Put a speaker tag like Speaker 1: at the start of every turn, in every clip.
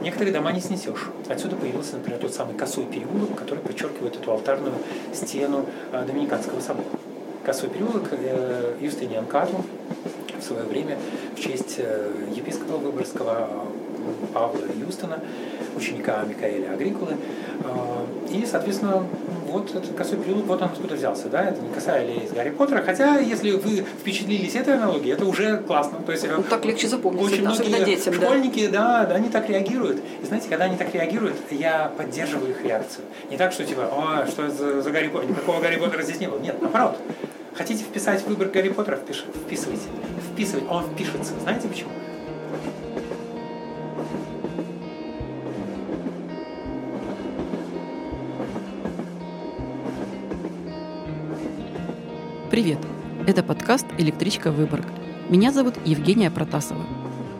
Speaker 1: Некоторые дома не снесешь. Отсюда появился, например, тот самый косой переулок, который подчеркивает эту алтарную стену э, Доминиканского собора. Косой переулок э, Юстиниан Карл в свое время в честь э, епископа Выборгского Павла Юстона, ученика Микаэля Агрикулы. И, соответственно, вот этот косой переулок, вот он откуда взялся, да, это не косая ли из Гарри Поттера, хотя, если вы впечатлились этой аналогией, это уже классно. То есть,
Speaker 2: ну, так легче запомнить,
Speaker 1: очень многие детям, школьники, да. да, они так реагируют. И знаете, когда они так реагируют, я поддерживаю их реакцию. Не так, что типа, о, что за, за Гарри Поттер, никакого Гарри Поттера здесь не было. Нет, наоборот. Хотите вписать выбор Гарри Поттера, вписывайте. Вписывать, он впишется. Знаете почему?
Speaker 3: Привет! Это подкаст «Электричка Выборг». Меня зовут Евгения Протасова.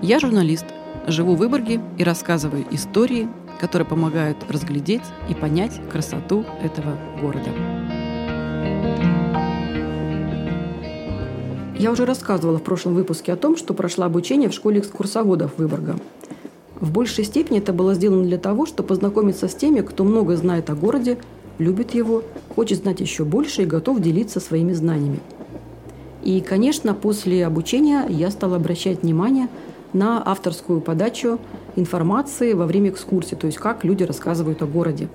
Speaker 3: Я журналист, живу в Выборге и рассказываю истории, которые помогают разглядеть и понять красоту этого города. Я уже рассказывала в прошлом выпуске о том, что прошла обучение в школе экскурсоводов Выборга. В большей степени это было сделано для того, чтобы познакомиться с теми, кто много знает о городе, любит его, хочет знать еще больше и готов делиться своими знаниями. И, конечно, после обучения я стала обращать внимание на авторскую подачу информации во время экскурсии, то есть как люди рассказывают о городе.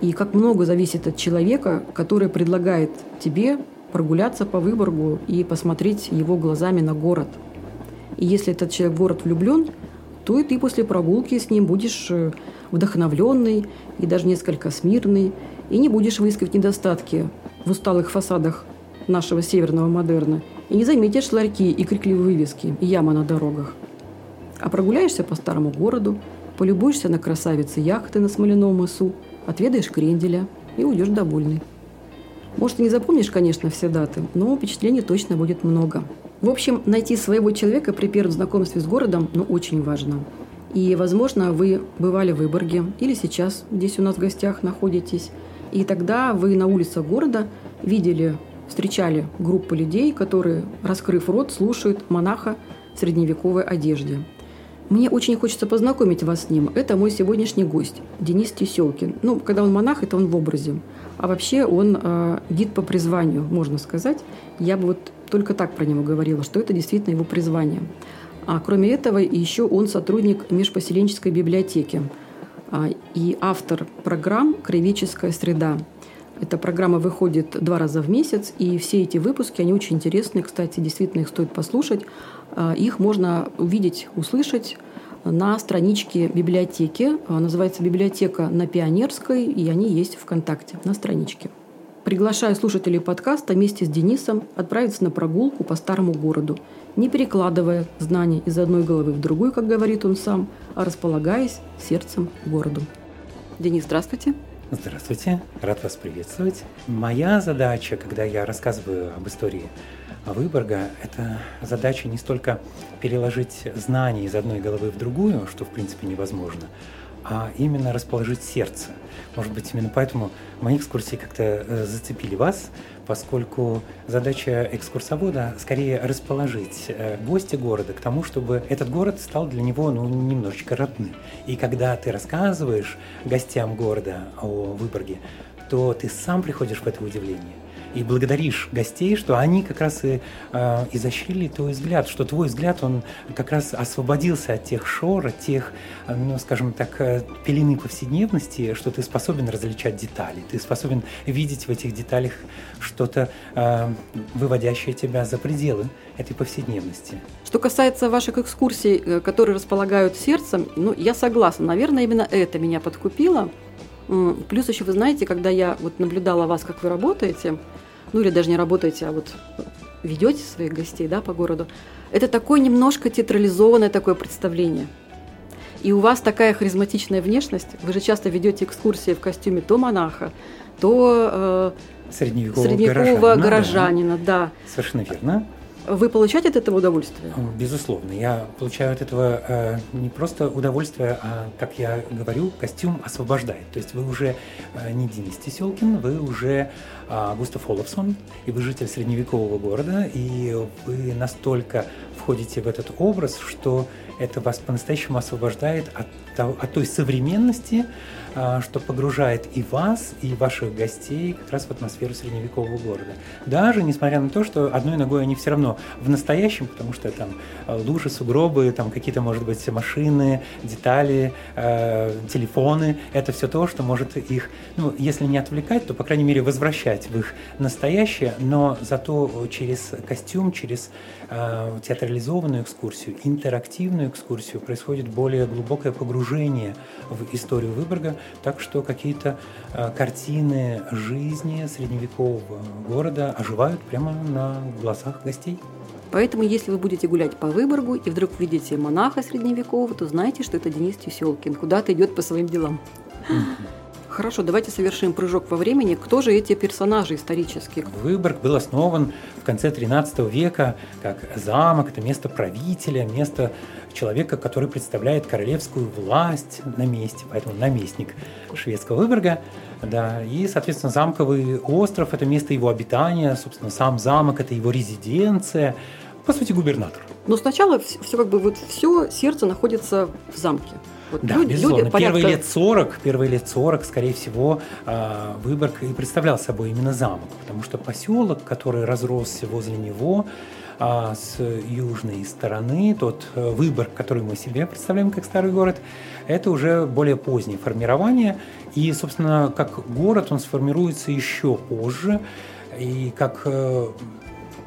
Speaker 3: И как много зависит от человека, который предлагает тебе прогуляться по Выборгу и посмотреть его глазами на город. И если этот человек в город влюблен, то и ты после прогулки с ним будешь э, вдохновленный и даже несколько смирный, и не будешь выискивать недостатки в усталых фасадах нашего северного модерна, и не заметишь ларьки и крикливые вывески, и ямы на дорогах. А прогуляешься по старому городу, полюбуешься на красавицы яхты на Смоляном мысу, отведаешь кренделя и уйдешь довольный. Может, и не запомнишь, конечно, все даты, но впечатлений точно будет много. В общем, найти своего человека при первом знакомстве с городом ну, очень важно. И, возможно, вы бывали в Выборге или сейчас здесь у нас в гостях находитесь – и тогда вы на улицах города видели, встречали группы людей, которые, раскрыв рот, слушают монаха в средневековой одежде. Мне очень хочется познакомить вас с ним. Это мой сегодняшний гость, Денис Теселкин. Ну, когда он монах, это он в образе. А вообще он э, гид по призванию, можно сказать. Я бы вот только так про него говорила, что это действительно его призвание. А кроме этого, еще он сотрудник межпоселенческой библиотеки – и автор программ «Краеведческая среда». Эта программа выходит два раза в месяц, и все эти выпуски, они очень интересные, кстати, действительно их стоит послушать. А, их можно увидеть, услышать на страничке библиотеки. А, называется «Библиотека на Пионерской», и они есть ВКонтакте на страничке. Приглашаю слушателей подкаста вместе с Денисом отправиться на прогулку по старому городу – не перекладывая знания из одной головы в другую, как говорит он сам, а располагаясь сердцем городу. Денис, здравствуйте.
Speaker 1: Здравствуйте, рад вас приветствовать. Моя задача, когда я рассказываю об истории Выборга, это задача не столько переложить знания из одной головы в другую, что в принципе невозможно, а именно расположить сердце. Может быть, именно поэтому мои экскурсии как-то э, зацепили вас, поскольку задача экскурсовода скорее расположить э, гостя города к тому, чтобы этот город стал для него ну, немножечко родным. И когда ты рассказываешь гостям города о Выборге, то ты сам приходишь в это удивление и благодаришь гостей, что они как раз и э, изощрили твой взгляд, что твой взгляд, он как раз освободился от тех шор, от тех, э, ну, скажем так, э, пелены повседневности, что ты способен различать детали, ты способен видеть в этих деталях что-то, э, выводящее тебя за пределы этой повседневности.
Speaker 3: Что касается ваших экскурсий, э, которые располагают сердцем, ну, я согласна, наверное, именно это меня подкупило. Плюс еще вы знаете, когда я вот наблюдала вас, как вы работаете, ну или даже не работаете, а вот ведете своих гостей да, по городу, это такое немножко театрализованное такое представление. И у вас такая харизматичная внешность. Вы же часто ведете экскурсии в костюме то монаха, то
Speaker 1: э, средневекового, средневекового горожанина,
Speaker 3: горожанина, да.
Speaker 1: Совершенно верно.
Speaker 3: Вы получаете от этого удовольствие?
Speaker 1: Безусловно. Я получаю от этого э, не просто удовольствие, а, как я говорю, костюм освобождает. То есть вы уже э, не Денис Теселкин, вы уже э, Густав Олафсон, и вы житель средневекового города, и вы настолько входите в этот образ, что это вас по-настоящему освобождает от, от той современности, что погружает и вас, и ваших гостей как раз в атмосферу средневекового города. Даже несмотря на то, что одной ногой они все равно в настоящем, потому что там а, лужи, сугробы, там какие-то, может быть, машины, детали, э, телефоны, это все то, что может их, ну, если не отвлекать, то, по крайней мере, возвращать в их настоящее, но зато через костюм, через театрализованную экскурсию, интерактивную экскурсию происходит более глубокое погружение в историю Выборга, так что какие-то э, картины жизни средневекового города оживают прямо на глазах гостей.
Speaker 3: Поэтому, если вы будете гулять по Выборгу и вдруг увидите монаха средневекового, то знайте, что это Денис Тюселкин, куда-то идет по своим делам. Хорошо, давайте совершим прыжок во времени. Кто же эти персонажи исторические?
Speaker 1: Выборг был основан в конце XIII века как замок, это место правителя, место человека, который представляет королевскую власть на месте, поэтому наместник шведского Выборга. Да, и, соответственно, замковый остров – это место его обитания, собственно, сам замок – это его резиденция, по сути, губернатор.
Speaker 3: Но сначала все как бы вот все сердце находится в замке.
Speaker 1: Вот да, люди, безусловно. Люди порядка... Первые лет 40, первые лет 40, скорее всего, а, Выборг и представлял собой именно замок, потому что поселок, который разросся возле него, а с южной стороны тот э, выбор, который мы себе представляем как старый город, это уже более позднее формирование. И, собственно, как город он сформируется еще позже. И как э,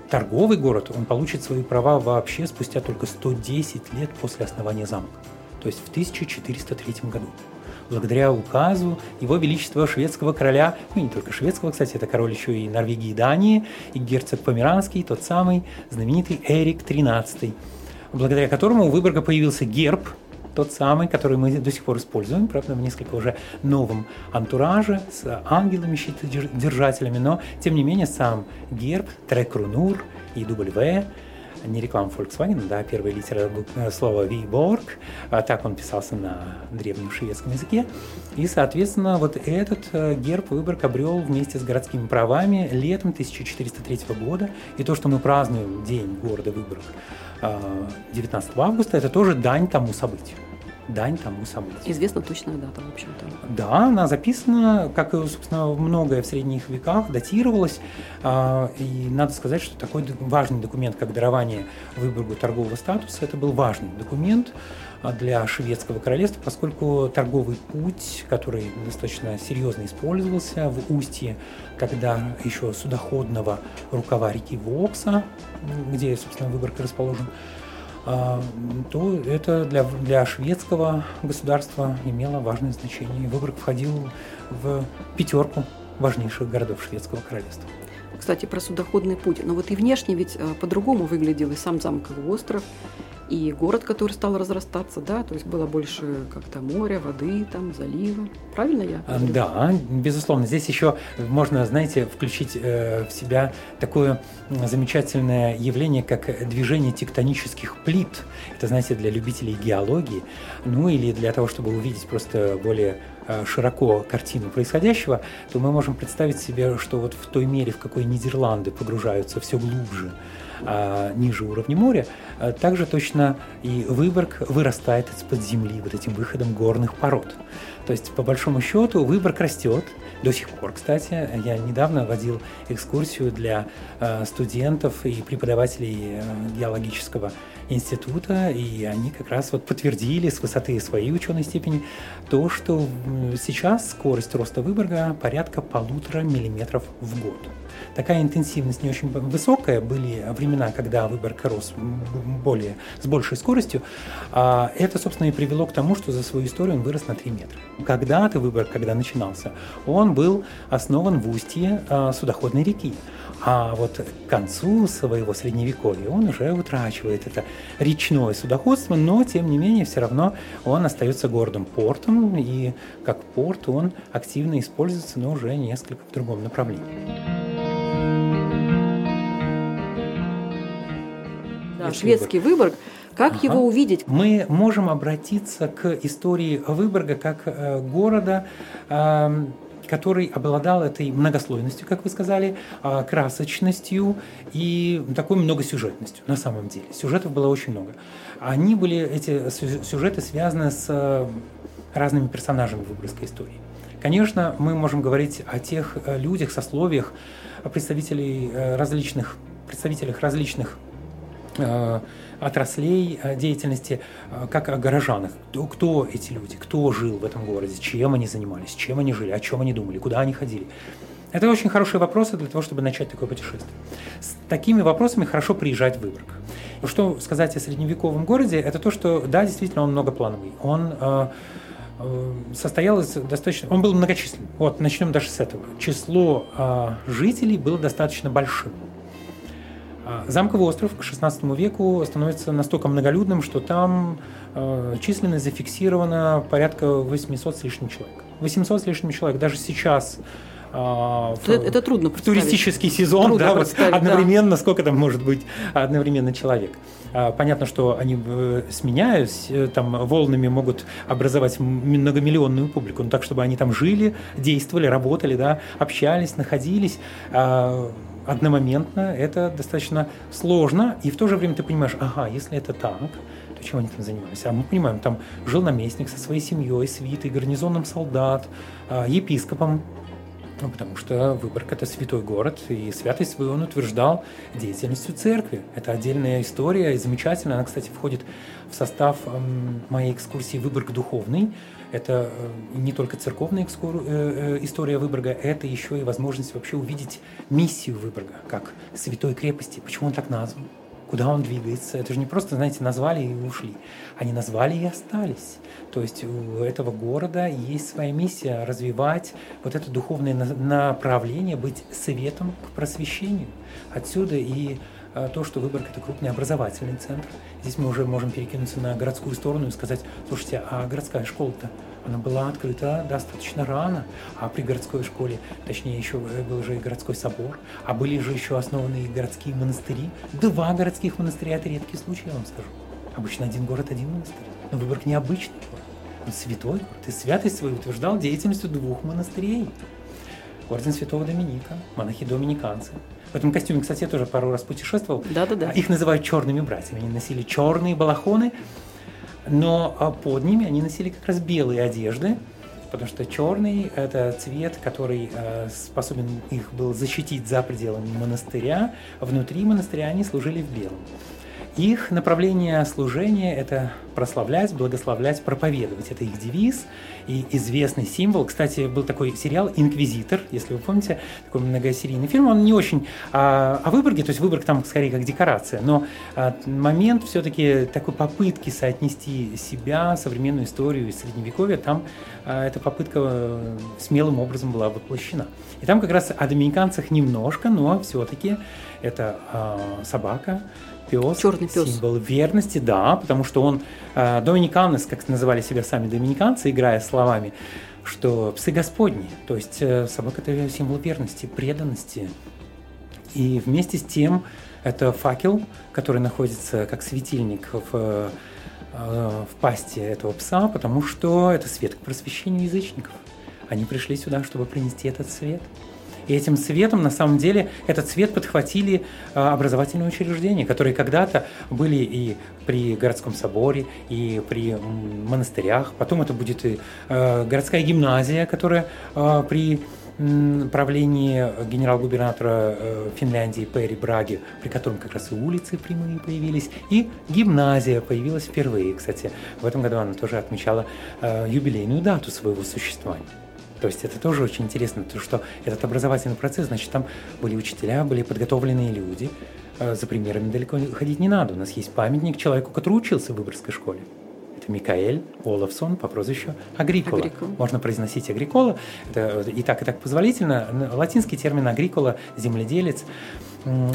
Speaker 1: торговый город он получит свои права вообще спустя только 110 лет после основания замка. То есть в 1403 году. Благодаря указу Его Величества шведского короля, ну не только шведского, кстати, это король еще и Норвегии и Дании, и герцог Померанский, тот самый знаменитый Эрик XIII, благодаря которому у Выборга появился герб, тот самый, который мы до сих пор используем, правда, в несколько уже новом антураже, с ангелами, щитодержателями, но, тем не менее, сам герб, Трекрунур и W не реклама Volkswagen, да, первая литера э, слова Виборг, а так он писался на древнем шведском языке. И, соответственно, вот этот э, герб Выборг обрел вместе с городскими правами летом 1403 года. И то, что мы празднуем День города Выборг 19 э, августа, это тоже дань тому событию дань тому событию.
Speaker 3: Известна точная дата, в общем-то.
Speaker 1: Да, она записана, как и, собственно, многое в средних веках, датировалась. А, и надо сказать, что такой важный документ, как дарование Выборгу торгового статуса, это был важный документ а, для шведского королевства, поскольку торговый путь, который достаточно серьезно использовался в устье, когда еще судоходного рукава реки Вокса, где, собственно, Выборг расположен, то это для, для шведского государства имело важное значение. Выборг входил в пятерку важнейших городов шведского королевства.
Speaker 3: Кстати, про судоходный путь. Но вот и внешне ведь э, по-другому выглядел и сам замковый остров, и город, который стал разрастаться, да, то есть было больше как-то моря, воды, там, залива. Правильно я?
Speaker 1: А, говорю? Да, безусловно. Здесь еще можно, знаете, включить э, в себя такое замечательное явление, как движение тектонических плит. Это, знаете, для любителей геологии, ну или для того, чтобы увидеть просто более э, широко картину происходящего, то мы можем представить себе, что вот в той мере, в какой Нидерланды погружаются все глубже ниже уровня моря, а, также точно и Выборг вырастает из-под земли вот этим выходом горных пород. То есть, по большому счету, Выборг растет, до сих пор, кстати. Я недавно водил экскурсию для э, студентов и преподавателей э, геологического института, и они как раз вот подтвердили с высоты своей ученой степени то, что сейчас скорость роста Выборга порядка полутора миллиметров в год такая интенсивность не очень высокая, были времена, когда Выборг рос более, с большей скоростью, а это, собственно, и привело к тому, что за свою историю он вырос на 3 метра. Когда-то Выборг, когда начинался, он был основан в устье а, судоходной реки. А вот к концу своего средневековья он уже утрачивает это речное судоходство, но тем не менее все равно он остается городом портом, и как порт он активно используется, но уже несколько в другом направлении.
Speaker 3: Да, шведский Выборг. Как ага. его увидеть?
Speaker 1: Мы можем обратиться к истории Выборга как э, города, э, который обладал этой многослойностью, как вы сказали, а, красочностью и такой многосюжетностью на самом деле. Сюжетов было очень много. Они были, эти сюжеты связаны с э, разными персонажами выборской истории. Конечно, мы можем говорить о тех э, людях, сословиях, представителей э, различных, представителях различных отраслей деятельности, как о горожанах. Кто, кто эти люди, кто жил в этом городе, чем они занимались, чем они жили, о чем они думали, куда они ходили. Это очень хорошие вопросы для того, чтобы начать такое путешествие. С такими вопросами хорошо приезжать в Выборг. Что сказать о средневековом городе, это то, что, да, действительно, он многоплановый. Он э, э, состоял из достаточно... Он был многочисленный. Вот, начнем даже с этого. Число э, жителей было достаточно большим. Замковый остров к XVI веку становится настолько многолюдным, что там э, численность зафиксирована порядка 800 с лишним человек. 800 с лишним человек. Даже сейчас
Speaker 3: а, в, это, это трудно
Speaker 1: в туристический сезон, трудно да, вот одновременно, да. сколько там может быть одновременно человек. А, понятно, что они э, сменяясь, э, там волнами могут образовать многомиллионную публику, но так, чтобы они там жили, действовали, работали, да, общались, находились а, одномоментно, это достаточно сложно, и в то же время ты понимаешь, ага, если это так, то чем они там занимались? А мы понимаем, там жил наместник со своей семьей, свитой, гарнизонным солдат, епископом, ну, потому что Выборг – это святой город, и святость свою он утверждал деятельностью церкви. Это отдельная история, и замечательная. Она, кстати, входит в состав моей экскурсии «Выборг духовный». Это э, не только церковная э, э, история Выборга, это еще и возможность вообще увидеть миссию Выборга как святой крепости. Почему он так назван? Куда он двигается? Это же не просто, знаете, назвали и ушли. Они назвали и остались. То есть у этого города есть своя миссия развивать вот это духовное направление, быть светом к просвещению. Отсюда и то, что Выборг – это крупный образовательный центр. Здесь мы уже можем перекинуться на городскую сторону и сказать, слушайте, а городская школа-то, она была открыта достаточно рано, а при городской школе, точнее, еще был же и городской собор, а были же еще основаны и городские монастыри. Два городских монастыря – это редкий случай, я вам скажу. Обычно один город, один монастырь. Но Выборг необычный город. Он святой город. И святость свою утверждал деятельностью двух монастырей. Орден Святого Доминика, монахи-доминиканцы. В этом костюме, кстати, я тоже пару раз путешествовал.
Speaker 3: Да-да-да.
Speaker 1: Их называют черными братьями. Они носили черные балахоны, но а, под ними они носили как раз белые одежды, потому что черный – это цвет, который э, способен их был защитить за пределами монастыря. Внутри монастыря они служили в белом. Их направление служения – это прославлять, благословлять, проповедовать. Это их девиз и известный символ. Кстати, был такой сериал «Инквизитор», если вы помните, такой многосерийный фильм. Он не очень а, о Выборге, то есть Выборг там скорее как декорация, но а, момент все-таки такой попытки соотнести себя, современную историю из Средневековья, там а, эта попытка э, смелым образом была воплощена. И там как раз о доминиканцах немножко, но все-таки это а, собака, пес,
Speaker 3: Черный пес.
Speaker 1: символ верности, да, потому что он э, доминиканец, как называли себя сами доминиканцы, играя словами, что псы Господни, то есть э, собака это символ верности, преданности. И вместе с тем это факел, который находится как светильник в, э, в пасти этого пса, потому что это свет к просвещению язычников. Они пришли сюда, чтобы принести этот свет. И этим цветом, на самом деле, этот цвет подхватили а, образовательные учреждения, которые когда-то были и при городском соборе, и при монастырях. Потом это будет и а, городская гимназия, которая а, при правлении генерал-губернатора э, Финляндии Перри Браги, при котором как раз и улицы прямые появились, и гимназия появилась впервые. Кстати, в этом году она тоже отмечала юбилейную дату своего существования. То есть это тоже очень интересно, то, что этот образовательный процесс, значит, там были учителя, были подготовленные люди. А за примерами далеко ходить не надо. У нас есть памятник человеку, который учился в Выборгской школе. Это Микаэль Олафсон по прозвищу Агрикола. Агрикола. Можно произносить Агрикола. Это и так, и так позволительно. Латинский термин Агрикола – земледелец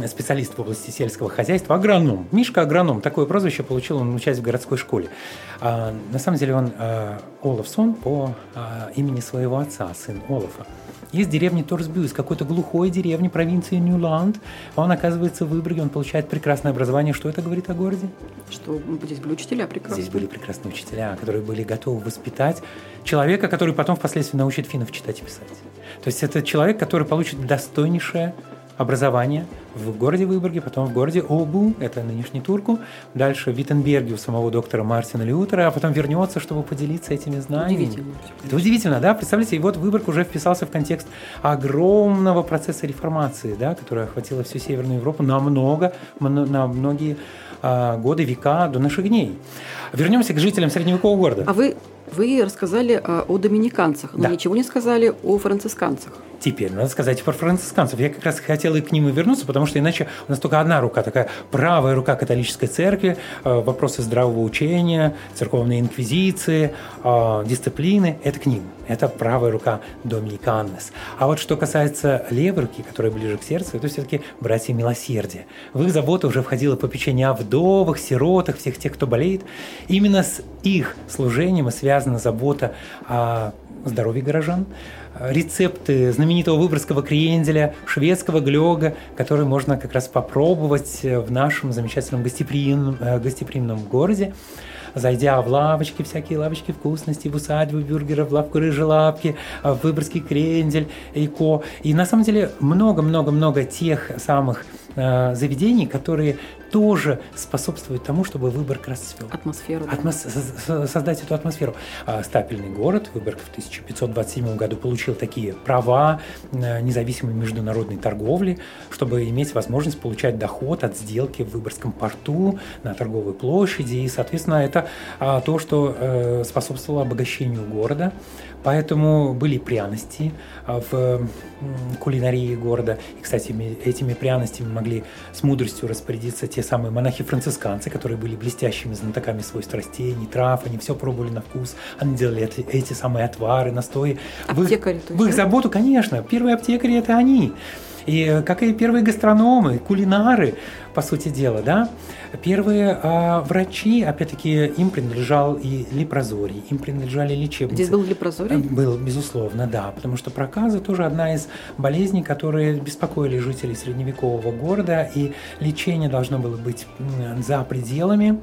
Speaker 1: специалист в области сельского хозяйства, агроном. Мишка агроном, такое прозвище получил он учась в городской школе. А, на самом деле он а, Олафсон по а, имени своего отца, сын Олафа. Из деревни Торсбю, из какой-то глухой деревни провинции Ньюланд. Он оказывается в Выборге, он получает прекрасное образование. Что это говорит о городе?
Speaker 3: Что здесь были учителя прекрасные.
Speaker 1: Здесь были прекрасные учителя, которые были готовы воспитать человека, который потом впоследствии научит финнов читать и писать. То есть это человек, который получит достойнейшее образование в городе Выборге, потом в городе Обу, это нынешний Турку, дальше в Виттенберге у самого доктора Мартина Лютера, а потом вернется, чтобы поделиться этими знаниями.
Speaker 3: Удивительно.
Speaker 1: Это удивительно, да? Представляете, и вот Выборг уже вписался в контекст огромного процесса реформации, да, который охватила всю Северную Европу на много, на многие а, годы, века до наших дней. Вернемся к жителям средневекового города.
Speaker 3: А вы, вы рассказали а, о доминиканцах, но
Speaker 1: Да.
Speaker 3: ничего не сказали о францисканцах.
Speaker 1: Теперь надо сказать про францисканцев. Я как раз хотел и к ним и вернуться, потому что иначе у нас только одна рука, такая правая рука католической церкви, э, вопросы здравого учения, церковной инквизиции, э, дисциплины – это к ним. Это правая рука Доминиканнес. А вот что касается левой руки, которая ближе к сердцу, это все-таки братья милосердия. В их заботу уже входило попечение о вдовах, сиротах, всех тех, кто болеет. Именно с их служением и связана забота о здоровье горожан, рецепты знаменитого выборгского кренделя, шведского глёга, который можно как раз попробовать в нашем замечательном гостеприимном, э, гостеприимном городе. Зайдя в лавочки, всякие лавочки вкусностей, в усадьбу бюргера, в лавку рыжей лапки, в выборгский крендель, и ко. И на самом деле много-много-много тех самых э, заведений, которые тоже способствуют тому, чтобы Выборг расцвел.
Speaker 3: Атмосферу. да.
Speaker 1: Атмос- со- создать эту атмосферу. А Стапельный город, Выборг в 1527 году получил такие права э, независимой международной торговли, чтобы иметь возможность получать доход от сделки в Выборгском порту на торговой площади. И, соответственно, это а, то, что э, способствовало обогащению города. Поэтому были пряности а, в кулинарии города. И, кстати, ми- этими пряностями могли с мудростью распорядиться те самые монахи-францисканцы, которые были блестящими знатоками свойств растений, трав, они все пробовали на вкус, они делали эти, эти самые отвары, настои. В их-
Speaker 3: Аптекари, то есть,
Speaker 1: в их заботу, конечно, первые аптекари – это они. И э, как и первые гастрономы, кулинары, по сути дела, да, первые а, врачи, опять-таки, им принадлежал и лепрозорий, им принадлежали лечебницы.
Speaker 3: Здесь был лепрозорий?
Speaker 1: Был, безусловно, да, потому что проказы тоже одна из болезней, которые беспокоили жителей средневекового города, и лечение должно было быть за пределами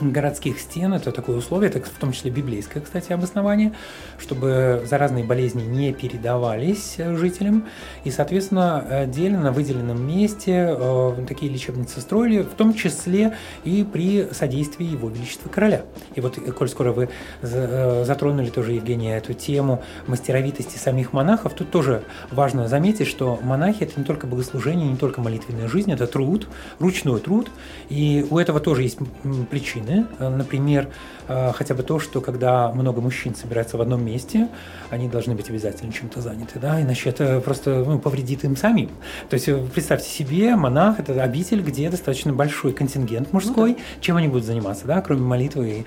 Speaker 1: городских стен, это такое условие, это в том числе библейское, кстати, обоснование, чтобы заразные болезни не передавались э, жителям, и, соответственно, отдельно на выделенном месте э, такие лечебницы строили, в том числе и при содействии Его Величества Короля. И вот, э, коль скоро вы за- затронули тоже, Евгения, эту тему мастеровитости самих монахов, тут тоже важно заметить, что монахи – это не только богослужение, не только молитвенная жизнь, это труд, ручной труд, и у этого тоже есть м, причины. Э, Например, э, хотя бы то, что когда много мужчин собираются в одном месте, они должны быть обязательно чем-то заняты, да, иначе это просто ну, повредит им самим. То есть э, представьте себе, монах – это обитель, где достаточно большой контингент мужской, чем они будут заниматься, да, кроме молитвы и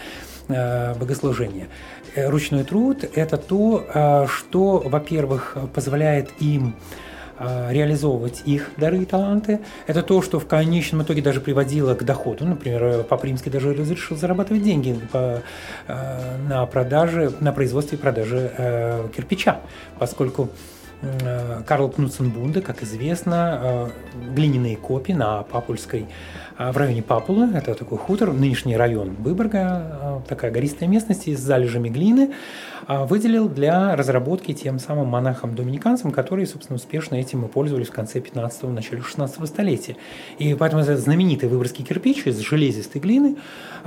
Speaker 1: богослужения. Ручной труд – это то, что, во-первых, позволяет им реализовывать их дары и таланты. Это то, что в конечном итоге даже приводило к доходу. Например, э, Папа Римский даже разрешил зарабатывать деньги по, э, на продаже, на производстве и продаже э, кирпича, поскольку э, Карл Кнутсенбунде, как известно, э, глиняные копии на Папульской, э, в районе Папулы, это такой хутор, нынешний район Выборга, э, такая гористая местность с залежами глины, э, выделил для разработки тем самым монахам-доминиканцам, которые, собственно, успешно этим и пользовались в конце 15-го, начале 16 столетия. И поэтому этот знаменитый выборгский кирпич из железистой глины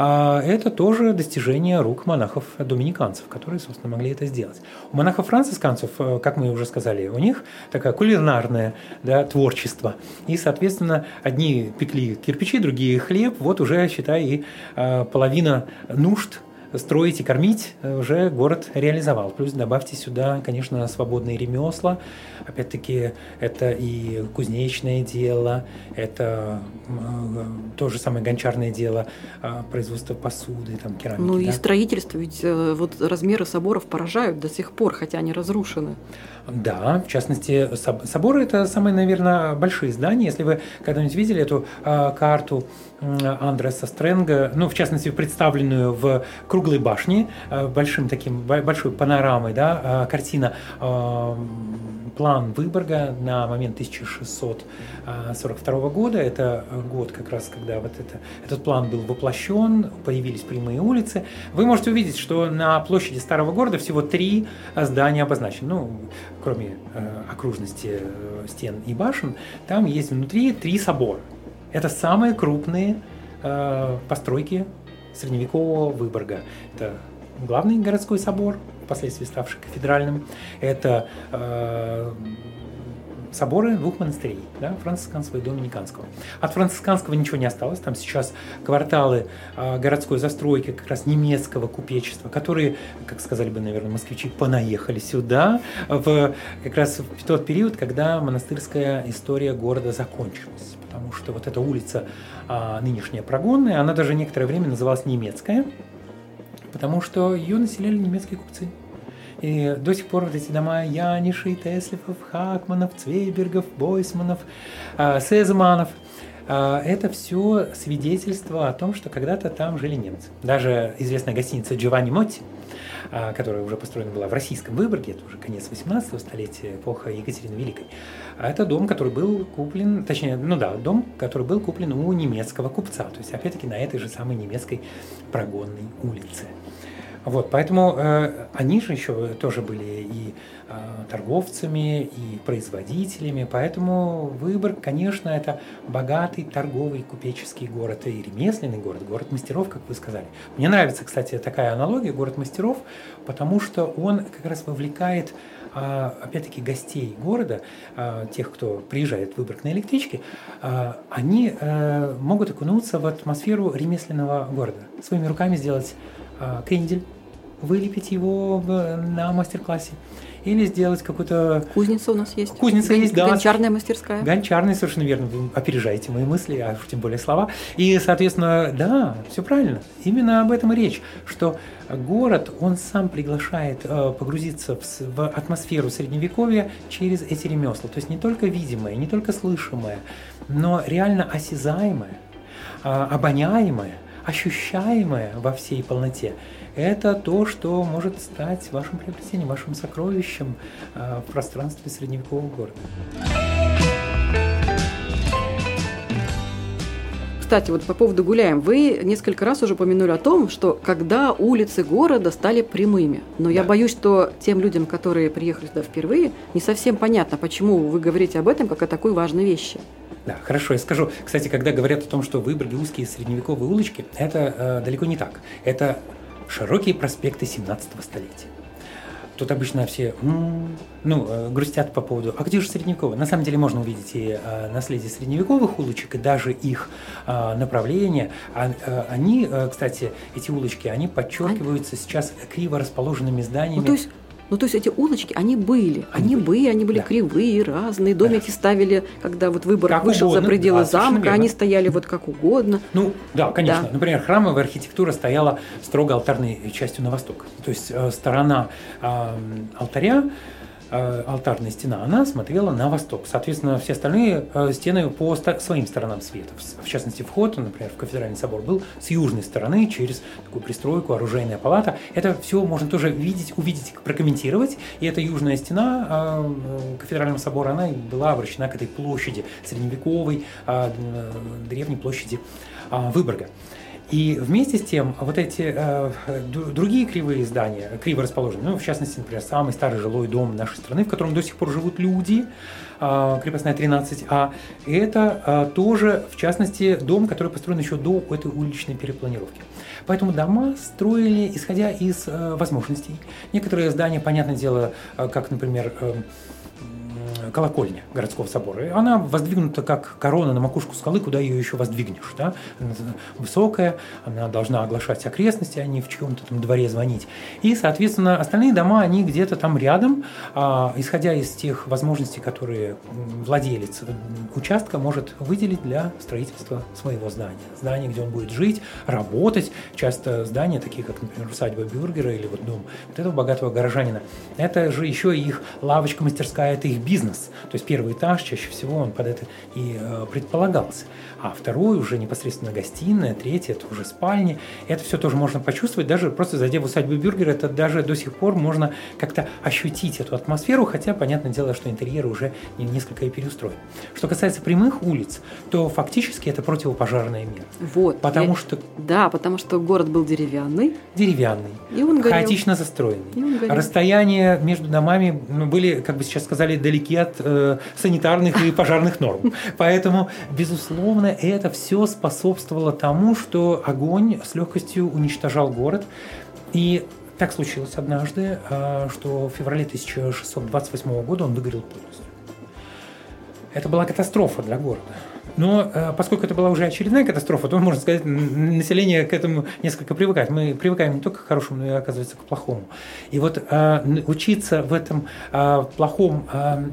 Speaker 1: а, это тоже достижение рук монахов-доминиканцев, которые, собственно, могли это сделать. У монахов-францисканцев, э, как мы уже сказали, у них такое кулинарное да, творчество. И, соответственно, одни пекли кирпичи, другие хлеб. Вот уже, считай, и э, половина нужд строить и кормить э, уже город реализовал. Плюс добавьте сюда, конечно, свободные ремесла. Опять-таки, это и кузнечное дело, это э, то же самое гончарное дело, э, производство посуды, там, керамики.
Speaker 3: Ну и
Speaker 1: да.
Speaker 3: строительство, ведь э, вот размеры соборов поражают до сих пор, хотя они разрушены.
Speaker 1: Да, в частности, соб- соборы – это самые, наверное, большие здания. Если вы когда-нибудь видели эту э, карту Андреса Стрэнга, ну, в частности, представленную в круглой башни, большим таким, большой панорамой, да, картина план Выборга на момент 1642 года. Это год как раз, когда вот это, этот план был воплощен, появились прямые улицы. Вы можете увидеть, что на площади старого города всего три здания обозначены. Ну, кроме э, окружности э, стен и башен, там есть внутри три собора. Это самые крупные э, постройки средневекового Выборга. Это главный городской собор, впоследствии ставший кафедральным, это э, соборы двух монастырей, да, францисканского и доминиканского. От францисканского ничего не осталось, там сейчас кварталы э, городской застройки как раз немецкого купечества, которые, как сказали бы, наверное, москвичи, понаехали сюда в как раз в тот период, когда монастырская история города закончилась. Потому что вот эта улица а, нынешняя прогонная, она даже некоторое время называлась немецкая, потому что ее населяли немецкие купцы. И до сих пор вот эти дома Янишей, Теслифов, Хакманов, Цвейбергов, Бойсманов, э, Сезманов, э, это все свидетельство о том, что когда-то там жили немцы. Даже известная гостиница Джованни Мотти, которая уже построена была в российском Выборге, это уже конец 18 столетия, эпоха Екатерины Великой, а это дом, который был куплен, точнее, ну да, дом, который был куплен у немецкого купца, то есть опять-таки на этой же самой немецкой прогонной улице. Вот, поэтому э, они же еще тоже были и э, торговцами, и производителями, поэтому выбор, конечно, это богатый торговый купеческий город и ремесленный город, город мастеров, как вы сказали. Мне нравится, кстати, такая аналогия, город мастеров, потому что он как раз вовлекает э, опять-таки гостей города, э, тех, кто приезжает в Выборг на электричке, э, они могут окунуться в атмосферу ремесленного города, своими руками сделать крендель, вылепить его на мастер-классе или сделать какую-то...
Speaker 3: Кузница у нас есть.
Speaker 1: Кузница Гон... есть, да.
Speaker 3: Гончарная мастерская.
Speaker 1: Гончарная, совершенно верно. Вы опережаете мои мысли, а тем более слова. И, соответственно, да, все правильно. Именно об этом и речь, что город, он сам приглашает э, погрузиться в, в атмосферу Средневековья через эти ремесла. То есть не только видимое, не только слышимое, но реально осязаемое, э, обоняемое, ощущаемое во всей полноте это то, что может стать вашим приобретением, вашим сокровищем э, в пространстве средневекового города.
Speaker 3: Кстати, вот по поводу гуляем, вы несколько раз уже упомянули о том, что когда улицы города стали прямыми. Но да. я боюсь, что тем людям, которые приехали сюда впервые, не совсем понятно, почему вы говорите об этом как о такой важной вещи.
Speaker 1: Да, хорошо, я скажу. Кстати, когда говорят о том, что выбрали узкие средневековые улочки, это э, далеко не так. Это широкие проспекты 17 столетия. Тут обычно все ну, э, грустят по поводу, а где же средневековые? На самом деле можно увидеть и а, наследие средневековых улочек, и даже их а, направления. А, они, кстати, эти улочки, они подчеркиваются сейчас криво расположенными зданиями. Ну,
Speaker 3: то есть ну, то есть эти улочки, они были, они, они были, они были да. кривые, разные, домики да. ставили, когда вот выбор как вышел угодно, за пределы да, замка, они стояли вот как угодно.
Speaker 1: Ну, да, конечно. Да. Например, храмовая архитектура стояла строго алтарной частью на восток. То есть э, сторона э, алтаря алтарная стена, она смотрела на восток. Соответственно, все остальные э, стены по своим сторонам света. В частности, вход, например, в кафедральный собор был с южной стороны, через такую пристройку, оружейная палата. Это все можно тоже видеть, увидеть, прокомментировать. И эта южная стена э, кафедрального собора, она была обращена к этой площади, средневековой, древней площади Выборга. И вместе с тем вот эти э, другие кривые здания, криво расположенные, ну, в частности, например, самый старый жилой дом нашей страны, в котором до сих пор живут люди, э, крепостная 13А, это э, тоже, в частности, дом, который построен еще до этой уличной перепланировки. Поэтому дома строили, исходя из э, возможностей. Некоторые здания, понятное дело, э, как, например, э, колокольня городского собора. И она воздвигнута как корона на макушку скалы, куда ее еще воздвигнешь. Да? Она высокая, она должна оглашать окрестности, а не в чьем-то там дворе звонить. И, соответственно, остальные дома, они где-то там рядом, а, исходя из тех возможностей, которые владелец участка может выделить для строительства своего здания. Здание, где он будет жить, работать. Часто здания, такие как, например, усадьба Бюргера или вот дом вот этого богатого горожанина, это же еще их лавочка, мастерская, это их бизнес террас. То есть первый этаж чаще всего он под это и э, предполагался. А второй уже непосредственно гостиная, третий это уже спальни. Это все тоже можно почувствовать, даже просто зайдя в усадьбу Бюргера, это даже до сих пор можно как-то ощутить эту атмосферу, хотя, понятное дело, что интерьер уже несколько и переустроен. Что касается прямых улиц, то фактически это противопожарная мера.
Speaker 3: Вот.
Speaker 1: Потому
Speaker 3: я...
Speaker 1: что...
Speaker 3: Да, потому что город был деревянный.
Speaker 1: Деревянный.
Speaker 3: И он горел.
Speaker 1: Хаотично застроенный. И он горел. Расстояния между домами ну, были, как бы сейчас сказали, далеки от э, санитарных и пожарных норм. Поэтому, безусловно, это все способствовало тому, что огонь с легкостью уничтожал город. И так случилось однажды, э, что в феврале 1628 года он выгорел полностью. Это была катастрофа для города. Но э, поскольку это была уже очередная катастрофа, то, можно сказать, население к этому несколько привыкает. Мы привыкаем не только к хорошему, но и, оказывается, к плохому. И вот э, учиться в этом э, плохом,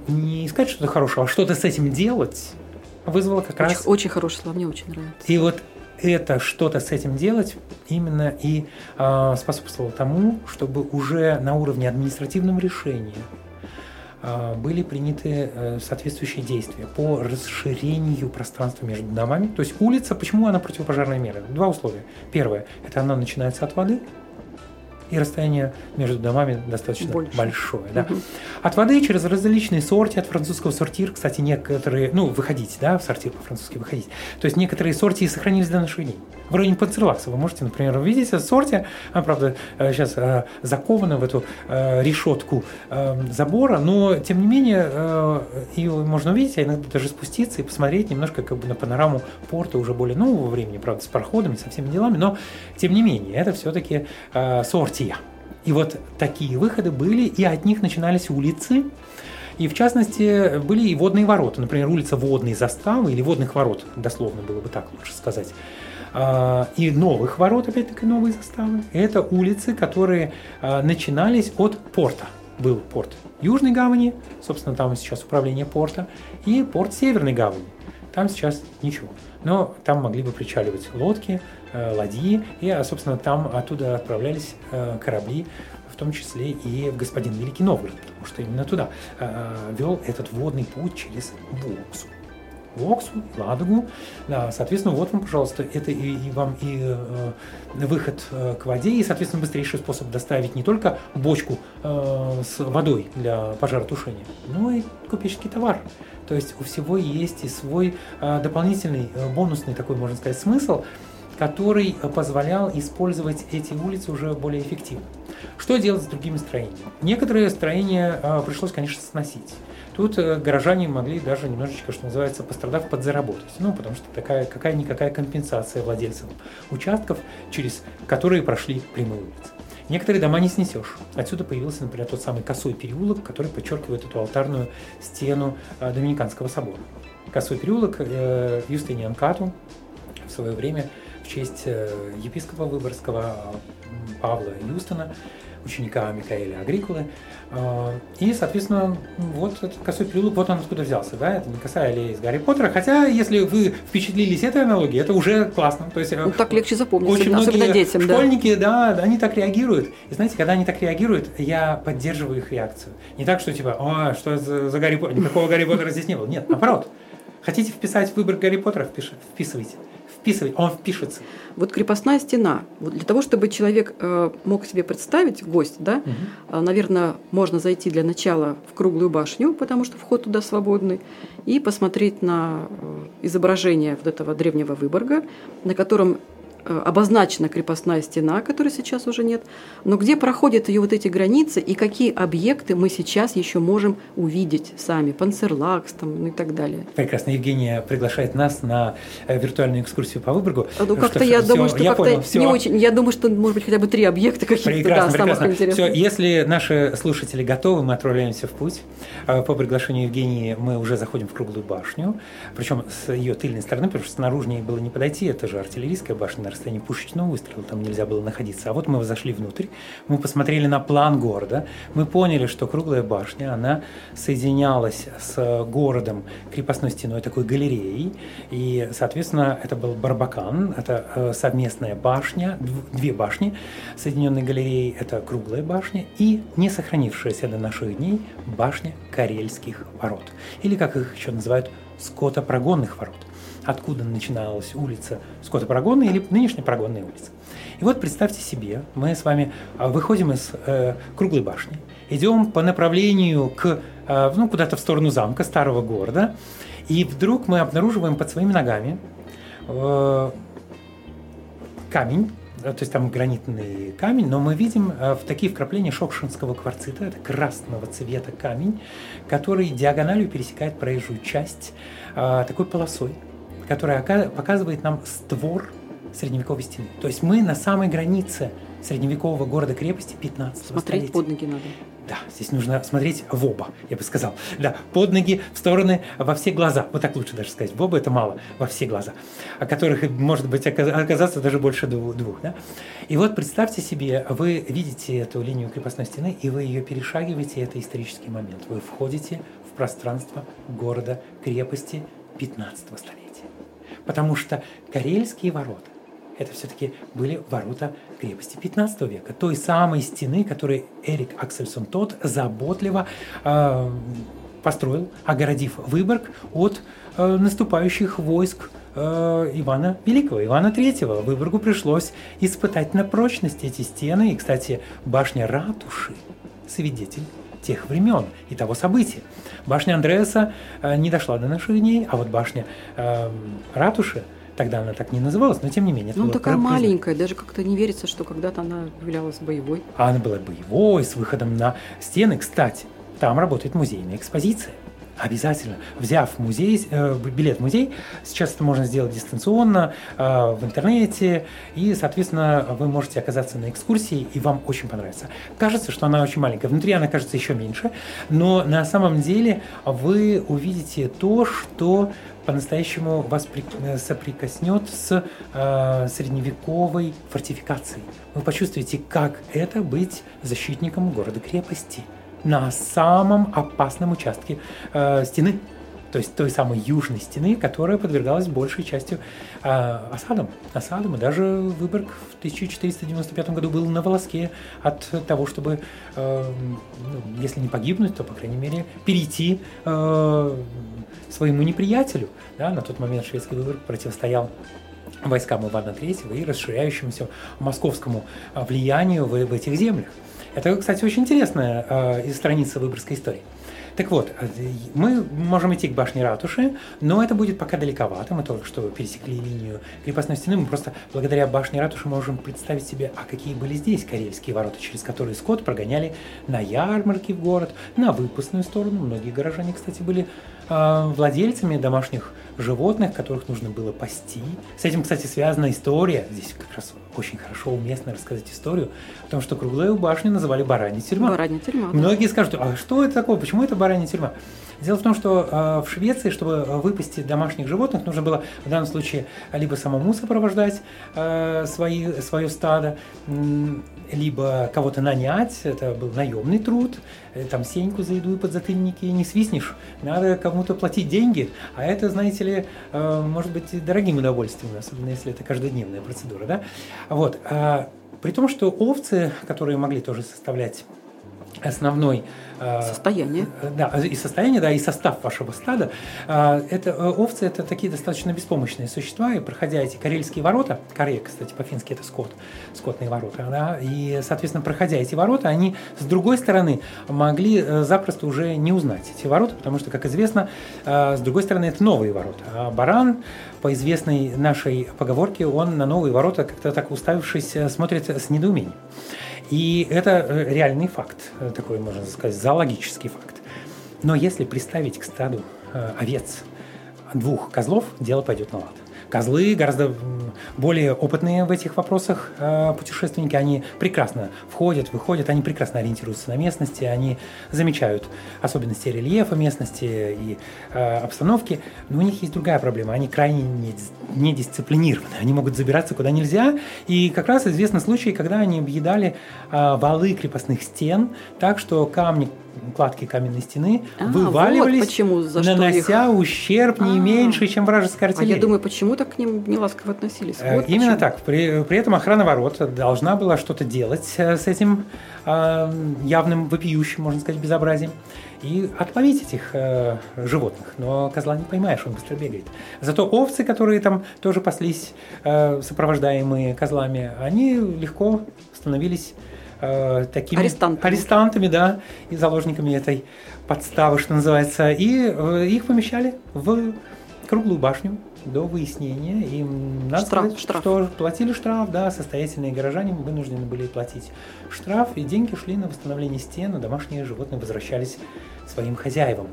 Speaker 1: не искать что-то хорошего, а что-то с этим делать, вызвало как
Speaker 3: очень,
Speaker 1: раз...
Speaker 3: Очень хорошее слово, мне очень нравится.
Speaker 1: И вот это что-то с этим делать именно и э, способствовало тому, чтобы уже на уровне административного решения были приняты э, соответствующие действия по расширению пространства между домами. То есть улица, почему она противопожарная мера? Два условия. Первое, это она начинается от воды, и расстояние между домами достаточно Больше. большое. Да. Угу. От воды через различные сорти, от французского сортир, кстати, некоторые, ну, выходить, да, в сортир по-французски выходить. То есть некоторые сортии сохранились до наших дней. Вроде панцерлакса вы можете, например, увидеть сорте, она, правда, сейчас э, закована в эту э, решетку забора, но, тем не менее, э, ее можно увидеть, а иногда даже спуститься и посмотреть немножко как бы на панораму порта уже более нового времени, правда, с пароходами, со всеми делами, но, тем не менее, это все-таки сорт партия. И вот такие выходы были, и от них начинались улицы, и в частности были и водные ворота, например, улица Водной заставы или Водных ворот, дословно было бы так лучше сказать. А, и новых ворот, опять-таки новые заставы. Это улицы, которые а, начинались от порта. Был порт Южной гавани, собственно, там сейчас управление порта, и порт Северной гавани. Там сейчас ничего. Но там могли бы причаливать лодки, ладьи, и, а, собственно, там оттуда отправлялись э, корабли, в том числе и в господин Великий Новгород, потому что именно туда э, вел этот водный путь через Воксу. Воксу, Ладогу. Да, соответственно, вот вам, пожалуйста, это и, и вам и э, выход э, к воде, и, соответственно, быстрейший способ доставить не только бочку э, с водой для пожаротушения, но и купеческий товар. То есть у всего есть и свой э, дополнительный, э, бонусный такой, можно сказать, смысл – который позволял использовать эти улицы уже более эффективно. Что делать с другими строениями? Некоторые строения а, пришлось, конечно, сносить. Тут э, горожане могли даже немножечко, что называется, пострадав, подзаработать. Ну, потому что такая какая-никакая компенсация владельцам участков, через которые прошли прямые улицы. Некоторые дома не снесешь. Отсюда появился, например, тот самый косой переулок, который подчеркивает эту алтарную стену а, Доминиканского собора. Косой переулок э, Юстиниан Кату в свое время в честь э, епископа Выборгского Павла Юстона, ученика Микаэля Агрикулы. А, и, соответственно, вот этот косой переулок, вот он откуда взялся, да, это не косая аллея из Гарри Поттера, хотя, если вы впечатлились этой аналогией, это уже классно. То есть, э,
Speaker 3: ну, так легче запомнить,
Speaker 1: очень
Speaker 3: особенно детям,
Speaker 1: школьники, да. да, они так реагируют. И знаете, когда они так реагируют, я поддерживаю их реакцию. Не так, что типа, а, что за, за Гарри Поттер, никакого Гарри Поттера здесь не было. Нет, наоборот. Хотите вписать выбор Гарри Поттера, вписывайте вписывать, он впишется.
Speaker 3: Вот крепостная стена. Вот для того, чтобы человек э, мог себе представить, гость, да, угу. наверное, можно зайти для начала в круглую башню, потому что вход туда свободный, и посмотреть на э, изображение вот этого древнего Выборга, на котором обозначена крепостная стена, которой сейчас уже нет, но где проходят ее вот эти границы и какие объекты мы сейчас еще можем увидеть сами, Панцерлакс там, ну и так далее.
Speaker 1: Прекрасно. Евгения приглашает нас на э, виртуальную экскурсию по Выборгу.
Speaker 3: Ну, как-то я все, думаю, что как-то понял, не очень. Я думаю, что, может быть, хотя бы три объекта каких-то,
Speaker 1: да, самых интересных. Все, если наши слушатели готовы, мы отправляемся в путь. Э, по приглашению Евгении мы уже заходим в круглую башню, причем с ее тыльной стороны, потому что снаружи было не подойти, это же артиллерийская башня, расстоянии пушечного выстрела, там нельзя было находиться. А вот мы зашли внутрь, мы посмотрели на план города, мы поняли, что круглая башня, она соединялась с городом крепостной стеной, такой галереей, и, соответственно, это был Барбакан, это э, совместная башня, две башни, соединенные галереей, это круглая башня, и не сохранившаяся до наших дней башня Карельских ворот, или, как их еще называют, скотопрогонных ворот откуда начиналась улица Скотопрогонная или нынешняя Прогонная улица. И вот представьте себе, мы с вами а, выходим из э, круглой башни, идем по направлению к, э, ну, куда-то в сторону замка, старого города, и вдруг мы обнаруживаем под своими ногами э, камень, то есть там гранитный камень, но мы видим э, в такие вкрапления шокшинского кварцита, это красного цвета камень, который диагональю пересекает проезжую часть э, такой полосой которая показывает нам створ средневековой стены. То есть мы на самой границе средневекового города-крепости 15
Speaker 3: Смотреть столетия. под ноги надо.
Speaker 1: Да, здесь нужно смотреть в оба, я бы сказал. Да, под ноги, в стороны, во все глаза. Вот так лучше даже сказать. В оба это мало, во все глаза. О которых может быть оказаться даже больше двух. Да? И вот представьте себе, вы видите эту линию крепостной стены, и вы ее перешагиваете, это исторический момент. Вы входите в пространство города, крепости 15 столетия. Потому что Карельские ворота это все-таки были ворота крепости 15 века, той самой стены, которую Эрик Аксельсон тот заботливо э, построил, огородив Выборг от э, наступающих войск э, Ивана Великого, Ивана Третьего. Выборгу пришлось испытать на прочность эти стены. И, кстати, башня ратуши – свидетель тех времен и того события. Башня Андреаса э, не дошла до наших дней, а вот башня э, ратуши Тогда она так не называлась, но тем не менее.
Speaker 3: Ну, такая маленькая, даже как-то не верится, что когда-то она являлась боевой.
Speaker 1: А она была боевой, с выходом на стены. Кстати, там работает музейная экспозиция. Обязательно. Взяв музей, э, билет в музей, сейчас это можно сделать дистанционно, э, в интернете, и, соответственно, вы можете оказаться на экскурсии, и вам очень понравится. Кажется, что она очень маленькая. Внутри она кажется еще меньше, но на самом деле вы увидите то, что по-настоящему вас э, соприкоснет с э, средневековой фортификацией. Вы почувствуете, как это быть защитником города-крепости – на самом опасном участке э, стены, то есть той самой южной стены, которая подвергалась большей частью э, осадам. Осадам, и даже Выборг в 1495 году был на волоске от того, чтобы, э, ну, если не погибнуть, то, по крайней мере, перейти э, своему неприятелю. Да, на тот момент шведский Выборг противостоял войскам Ивана III и расширяющемуся московскому влиянию в, в этих землях. Это, кстати, очень интересная э, страница выборгской истории. Так вот, э, мы можем идти к башне ратуши, но это будет пока далековато. Мы только что пересекли линию крепостной стены. Мы просто благодаря башне ратуши можем представить себе, а какие были здесь карельские ворота, через которые скот прогоняли на ярмарки в город, на выпускную сторону. Многие горожане, кстати, были э, владельцами домашних животных, которых нужно было пасти. С этим, кстати, связана история. Здесь как раз очень хорошо, уместно рассказать историю о том, что круглую башню называли баранья тюрьма.
Speaker 3: Баранья тюрьма.
Speaker 1: Многие да. скажут, а что это такое, почему это баранья тюрьма? Дело в том, что э, в Швеции, чтобы выпасти домашних животных, нужно было в данном случае либо самому сопровождать э, свои, свое стадо, либо кого-то нанять, это был наемный труд, э, там сеньку за еду и подзатыльники не свистнешь, надо кому-то платить деньги, а это, знаете ли, э, может быть дорогим удовольствием, особенно если это каждодневная процедура, да? Вот. При том, что овцы, которые могли тоже составлять основной
Speaker 3: э, состояние.
Speaker 1: Да, и состояние, да, и состав вашего стада. Э, это э, овцы это такие достаточно беспомощные существа, и проходя эти карельские ворота, Корея, кстати, по-фински это скот, скотные ворота, да, и, соответственно, проходя эти ворота, они с другой стороны могли запросто уже не узнать эти ворота, потому что, как известно, с другой стороны это новые ворота. А баран, по известной нашей поговорке, он на новые ворота как-то так уставившись смотрит с недоумением. И это э, реальный факт, э, такой, можно сказать, зоологический факт. Но если приставить к стаду э, овец двух козлов, дело пойдет на лад. Козлы, гораздо более опытные в этих вопросах э, путешественники, они прекрасно входят, выходят, они прекрасно ориентируются на местности, они замечают особенности рельефа местности и э, обстановки. Но у них есть другая проблема, они крайне недисциплинированы, они могут забираться куда нельзя, и как раз известны случаи, когда они объедали э, валы крепостных стен так, что камни кладки каменной стены а, вываливались, вот почему, за нанося их... ущерб не а, меньше, чем вражеская артиллерия.
Speaker 3: А я думаю, почему так к ним неласково относились?
Speaker 1: Э, вот Именно почему. так. При, при этом охрана ворот должна была что-то делать э, с этим э, явным, вопиющим, можно сказать, безобразием и отловить этих э, животных. Но козла не поймаешь, он быстро бегает. Зато овцы, которые там тоже паслись, э, сопровождаемые козлами, они легко становились э, такими
Speaker 3: арестантами.
Speaker 1: арестантами, да, и заложниками этой подставы, что называется, и э, их помещали в круглую башню до выяснения. И надо штраф, сказать, штраф. что платили штраф, да, состоятельные горожане вынуждены были платить штраф, и деньги шли на восстановление стен, а домашние животные возвращались своим хозяевам.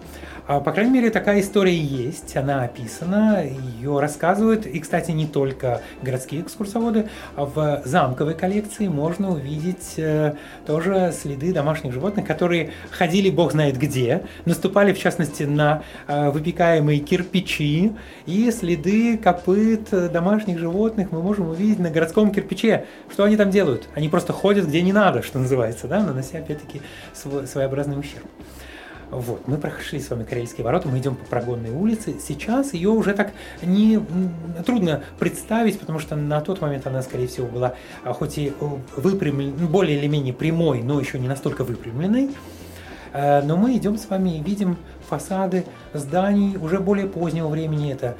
Speaker 1: А, по крайней мере, такая история есть, она описана, ее рассказывают. И, кстати, не только городские экскурсоводы, а в замковой коллекции можно увидеть э, тоже следы домашних животных, которые ходили бог знает где, наступали, в частности, на э, выпекаемые кирпичи, и следы копыт домашних животных мы можем увидеть на городском кирпиче. Что они там делают? Они просто ходят где не надо, что называется, да, нанося, опять-таки, своеобразный ущерб. Вот, мы прошли с вами Карельские ворота, мы идем по прогонной улице. Сейчас ее уже так не трудно представить, потому что на тот момент она, скорее всего, была а, хоть и выпрямленной, ну, более или менее прямой, но еще не настолько выпрямленной. Э, но мы идем с вами и видим фасады зданий уже более позднего времени. Это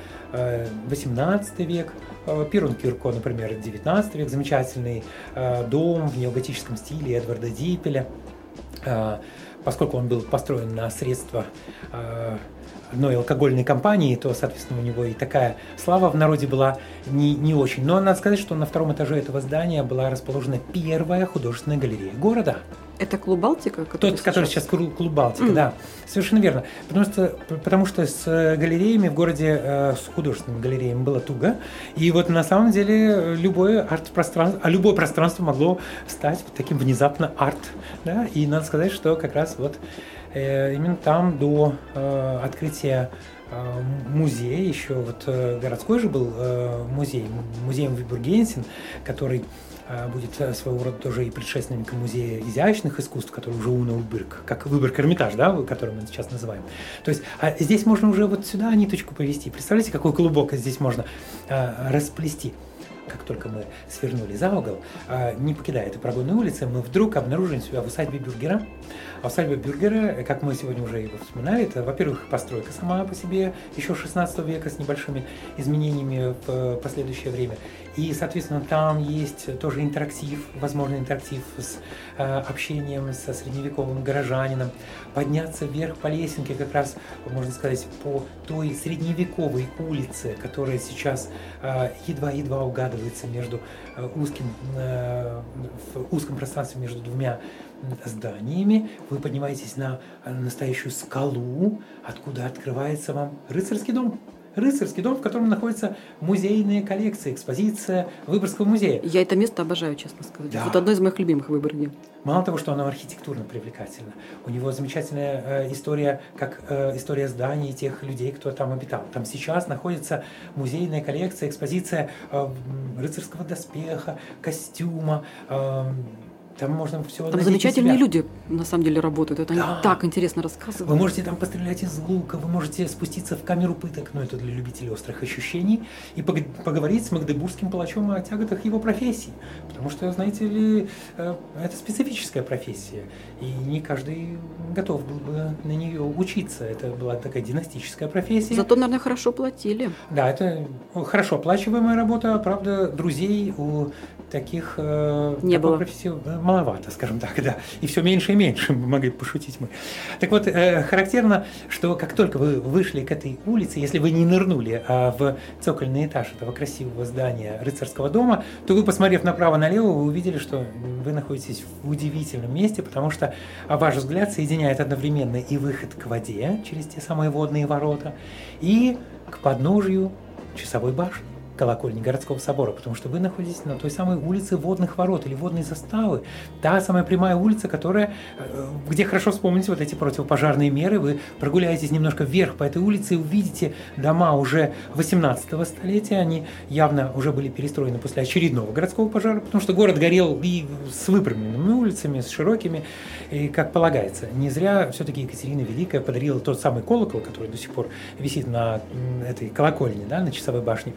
Speaker 1: 18 э, век, э, Пирон Кирко, например, 19 век, замечательный дом в неоготическом стиле Эдварда Диппеля поскольку он был построен на средства э, одной алкогольной компании, то, соответственно, у него и такая слава в народе была не, не очень. Но надо сказать, что на втором этаже этого здания была расположена первая художественная галерея города.
Speaker 3: Это клуб Балтика?
Speaker 1: Который Тот, сейчас... который сейчас клуб Балтика, mm. да. Совершенно верно. Потому что, потому что с галереями в городе, э, с художественными галереями было туго. И вот на самом деле любое арт-пространство, а любое пространство могло стать таким внезапно арт. Да? И надо сказать, что как раз вот э, именно там до э, открытия музея еще вот городской же был музей, музей Вибургенсен, который будет э, своего рода тоже и предшественником музея изящных искусств, который уже Уна Убырк, как Выборг Эрмитаж, да, который мы сейчас называем. То есть а здесь можно уже вот сюда ниточку повести. Представляете, какой клубок здесь можно а, расплести как только мы свернули за угол, не покидая этой прогонной улицы, мы вдруг обнаружили себя в усадьбе Бюргера. А усадьба Бюргера, как мы сегодня уже его вспоминали, это, во-первых, постройка сама по себе еще 16 века с небольшими изменениями в э, последующее время. И, соответственно, там есть тоже интерактив, возможный интерактив с э, общением со средневековым горожанином. Подняться вверх по лесенке, как раз, можно сказать, по той средневековой улице, которая сейчас э, едва-едва угадывается между э, узким, э, в узком пространстве между двумя зданиями. Вы поднимаетесь на настоящую скалу, откуда открывается вам рыцарский дом рыцарский дом, в котором находится музейная коллекция, экспозиция Выборгского музея.
Speaker 3: Я это место обожаю, честно сказать. Да. Вот одно из моих любимых в Выборге.
Speaker 1: Мало того, что оно архитектурно привлекательно, у него замечательная э, история, как э, история зданий тех людей, кто там обитал. Там сейчас находится музейная коллекция, экспозиция э, рыцарского доспеха, костюма, э, там можно все
Speaker 3: Там замечательные люди, на самом деле, работают. Это да. они так интересно рассказывают.
Speaker 1: Вы можете там пострелять из лука, вы можете спуститься в камеру пыток, но это для любителей острых ощущений, и поговорить с магдебургским палачом о тяготах его профессии. Потому что, знаете ли, э, это специфическая профессия, и не каждый готов был бы на нее учиться. Это была такая династическая профессия.
Speaker 3: Зато, наверное, хорошо платили.
Speaker 1: Да, это хорошо оплачиваемая работа, правда, друзей у таких
Speaker 3: э, не было.
Speaker 1: профессий э, маловато, скажем так, да. И все меньше и меньше, мы могли пошутить мы. Так вот, э, характерно, что как только вы вышли к этой улице, если вы не нырнули а в цокольный этаж этого красивого здания рыцарского дома, то вы, посмотрев направо-налево, вы увидели, что вы находитесь в удивительном месте, потому что а ваш взгляд соединяет одновременно и выход к воде через те самые водные ворота, и к подножию часовой башни. Колокольни городского собора, потому что вы находитесь на той самой улице водных ворот или водной заставы. Та самая прямая улица, которая, э, где хорошо вспомнить вот эти противопожарные меры. Вы прогуляетесь немножко вверх по этой улице и увидите дома уже 18 столетия. Они явно уже были перестроены после очередного городского пожара, потому что город горел и с выпрямленными улицами, с широкими, и как полагается. Не зря все-таки Екатерина Великая подарила тот самый колокол, который до сих пор висит на этой колокольне, да, на часовой башне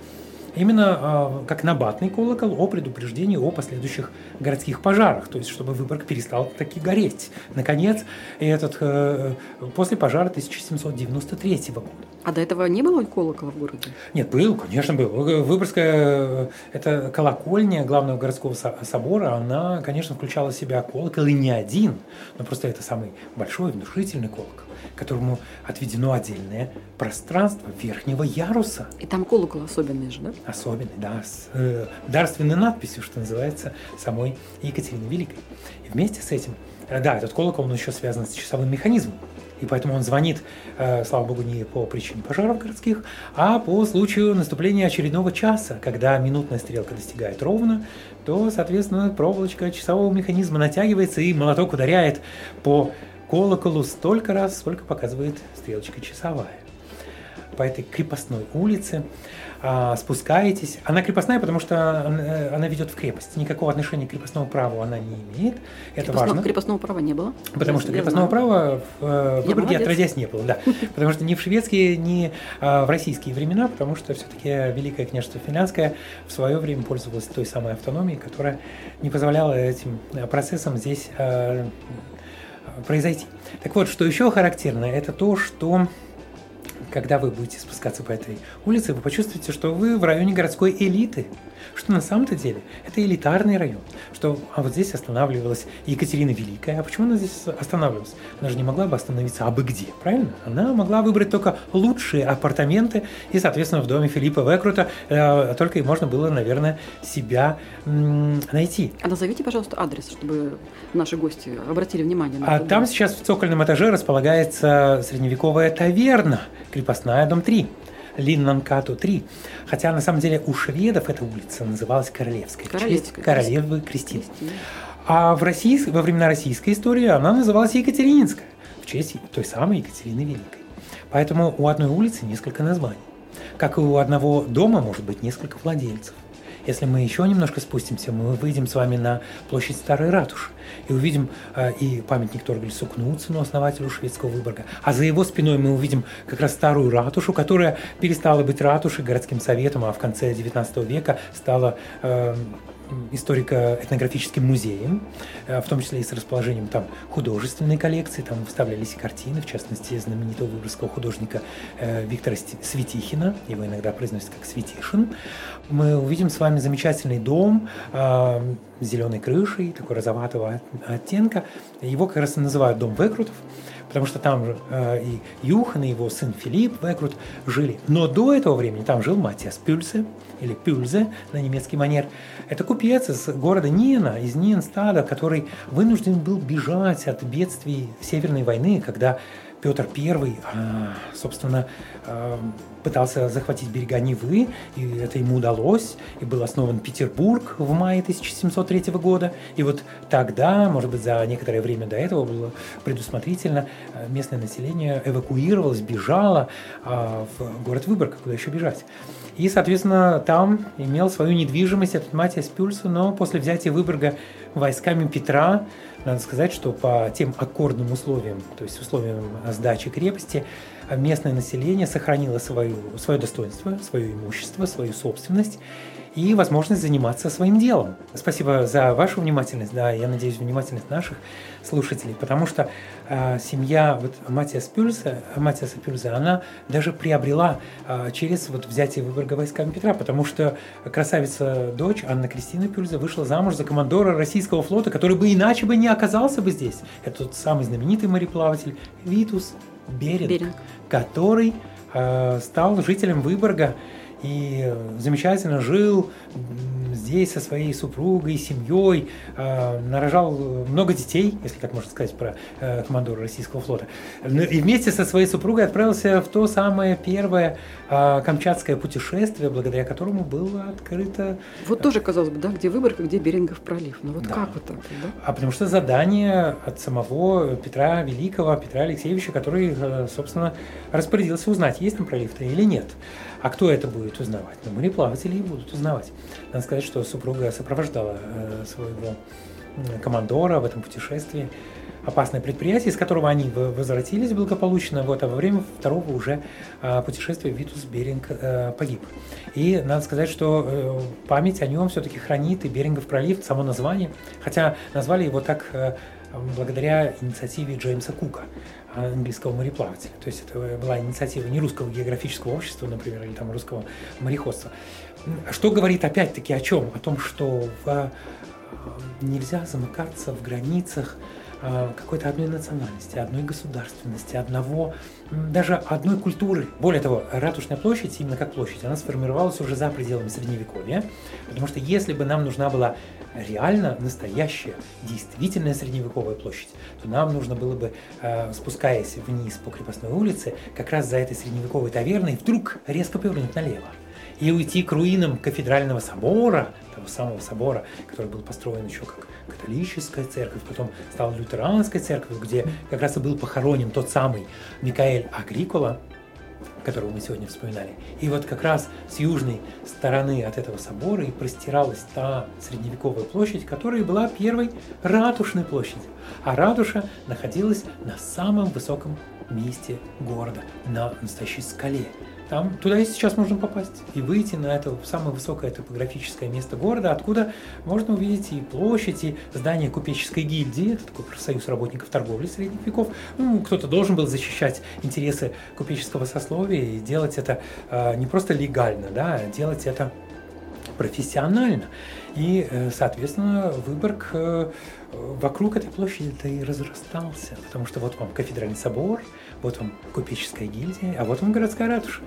Speaker 1: именно э, как набатный колокол о предупреждении о последующих городских пожарах, то есть чтобы Выборг перестал таки гореть. Наконец, этот, э, после пожара 1793 года.
Speaker 3: А до этого не было колокола в городе?
Speaker 1: Нет, был, конечно, был. Выборгская, это колокольня главного городского собора, она, конечно, включала в себя колокол, и не один, но просто это самый большой, внушительный колокол которому отведено отдельное пространство верхнего яруса.
Speaker 3: И там колокол особенный же, да?
Speaker 1: Особенный, да, с э, дарственной надписью, что называется, самой Екатерины Великой. И вместе с этим, э, да, этот колокол, он еще связан с часовым механизмом. И поэтому он звонит, э, слава богу, не по причине пожаров городских, а по случаю наступления очередного часа, когда минутная стрелка достигает ровно, то, соответственно, проволочка часового механизма натягивается и молоток ударяет по колоколу столько раз, сколько показывает стрелочка часовая. По этой крепостной улице спускаетесь. Она крепостная, потому что она, она ведет в крепость. Никакого отношения к крепостному праву она не имеет. Это
Speaker 3: крепостного,
Speaker 1: важно.
Speaker 3: Крепостного права не было.
Speaker 1: Потому что крепостного знаю. права в э, Выборге отродясь не было. Да. Потому что ни в шведские, ни а, в российские времена, потому что все-таки Великое княжество Финляндское в свое время пользовалось той самой автономией, которая не позволяла этим процессам здесь а, произойти. Так вот, что еще характерно, это то, что когда вы будете спускаться по этой улице, вы почувствуете, что вы в районе городской элиты что на самом-то деле это элитарный район, что а вот здесь останавливалась Екатерина Великая. А почему она здесь останавливалась? Она же не могла бы остановиться абы где, правильно? Она могла выбрать только лучшие апартаменты, и, соответственно, в доме Филиппа Векрута э, только и можно было, наверное, себя м- найти.
Speaker 3: А назовите, пожалуйста, адрес, чтобы наши гости обратили внимание
Speaker 1: на А там сейчас в цокольном этаже располагается средневековая таверна, крепостная, дом 3. Линнанкату 3. Хотя на самом деле у шведов эта улица называлась Королевская.
Speaker 3: Королевская.
Speaker 1: Королевы Кристины. А в России, во времена российской истории она называлась Екатерининская, в честь той самой Екатерины Великой. Поэтому у одной улицы несколько названий. Как и у одного дома может быть несколько владельцев. Если мы еще немножко спустимся, мы выйдем с вами на площадь Старой Ратуши и увидим э, и памятник Торгельсу Кнутсену, основателю шведского Выборга. А за его спиной мы увидим как раз старую ратушу, которая перестала быть ратушей городским советом, а в конце XIX века стала э, историко-этнографическим музеем, э, в том числе и с расположением там художественной коллекции, там выставлялись и картины, в частности, знаменитого выборгского художника э, Виктора Светихина, его иногда произносят как Светишин. Мы увидим с вами замечательный дом э, с зеленой крышей, такой розоватого оттенка. Его как раз и называют дом Векрутов потому что там же э, и Юхан, и его сын Филипп Векрут жили. Но до этого времени там жил Матиас Пюльсе, или Пюльзе на немецкий манер. Это купец из города Нина, из Нинстада, который вынужден был бежать от бедствий Северной войны, когда Петр I, а, собственно, а, пытался захватить берега Невы, и это ему удалось, и был основан Петербург в мае 1703 года. И вот тогда, может быть, за некоторое время до этого было предусмотрительно, а, местное население эвакуировалось, бежало в город Выборг, куда еще бежать. И, соответственно, там имел свою недвижимость этот Матиас Пюльса, но после взятия Выборга войсками Петра надо сказать, что по тем аккордным условиям, то есть условиям сдачи крепости, местное население сохранило свою, свое достоинство, свое имущество, свою собственность и возможность заниматься своим делом. Спасибо за вашу внимательность, да, я надеюсь, внимательность наших слушателей, потому что э, семья вот Матиас Пюльса, Матиаса Пюльза, она даже приобрела э, через вот взятие Выборга войсками Петра, потому что красавица дочь Анна Кристина Пюльза вышла замуж за командора российского флота, который бы иначе бы не оказался бы здесь. Это тот самый знаменитый мореплаватель Витус Беринг, Беринг. который э, стал жителем Выборга и замечательно жил здесь со своей супругой, семьей, э, нарожал много детей, если так можно сказать про э, командора российского флота. Ну, и вместе со своей супругой отправился в то самое первое э, камчатское путешествие, благодаря которому было открыто...
Speaker 3: Вот тоже, казалось бы, да, где Выборг, где Берингов пролив. Ну вот да. как вот так? Да?
Speaker 1: А потому что задание от самого Петра Великого, Петра Алексеевича, который, э, собственно, распорядился узнать, есть там пролив-то или нет. А кто это будет узнавать? Ну, мореплаватели и будут узнавать. Надо сказать, что супруга сопровождала э, своего командора в этом путешествии. Опасное предприятие, из которого они возвратились благополучно, вот, а во время второго уже э, путешествия Витус Беринг э, погиб. И надо сказать, что э, память о нем все-таки хранит и Берингов пролив, само название, хотя назвали его так благодаря инициативе Джеймса Кука английского мореплавателя. То есть это была инициатива не русского географического общества, например, или там русского мореходства. Что говорит опять-таки о чем? О том, что в, э, нельзя замыкаться в границах э, какой-то одной национальности, одной государственности, одного, даже одной культуры. Более того, Ратушная площадь, именно как площадь, она сформировалась уже за пределами Средневековья, потому что если бы нам нужна была реально настоящая, действительная средневековая площадь, то нам нужно было бы, э, спускаясь вниз по крепостной улице, как раз за этой средневековой таверной вдруг резко повернуть налево и уйти к руинам кафедрального собора, того самого собора, который был построен еще как католическая церковь, потом стала лютеранской церковью, где как раз и был похоронен тот самый Микаэль Агрикола, которого мы сегодня вспоминали. И вот как раз с южной стороны от этого собора и простиралась та средневековая площадь, которая была первой ратушной площадью. А ратуша находилась на самом высоком месте города, на настоящей скале. Там, туда и сейчас можно попасть и выйти на это самое высокое топографическое место города, откуда можно увидеть и площадь, и здание купеческой гильдии, это такой профсоюз работников торговли средних веков. Ну, кто-то должен был защищать интересы купеческого сословия и делать это э, не просто легально, да, а делать это профессионально. И, э, соответственно, Выборг э, вокруг этой площади-то и разрастался, потому что вот вам кафедральный собор, вот вам купеческая гильдия, а вот вам городская ратуша.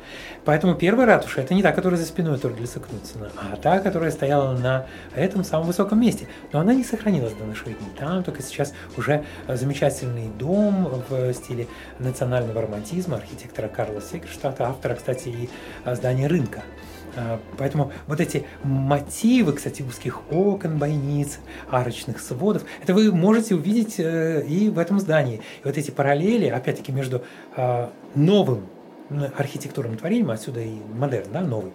Speaker 1: Поэтому первая ратуша – это не та, которая за спиной Торгельса Кнутсена, а та, которая стояла на этом самом высоком месте. Но она не сохранилась до наших дней. Там только сейчас уже замечательный дом в стиле национального романтизма архитектора Карла Сегерштадта, автора, кстати, и здания рынка. А, поэтому вот эти мотивы, кстати, узких окон, бойниц, арочных сводов, это вы можете увидеть э, и в этом здании. И вот эти параллели, опять-таки, между а, новым архитектурным творением, отсюда и модерн, да, новый,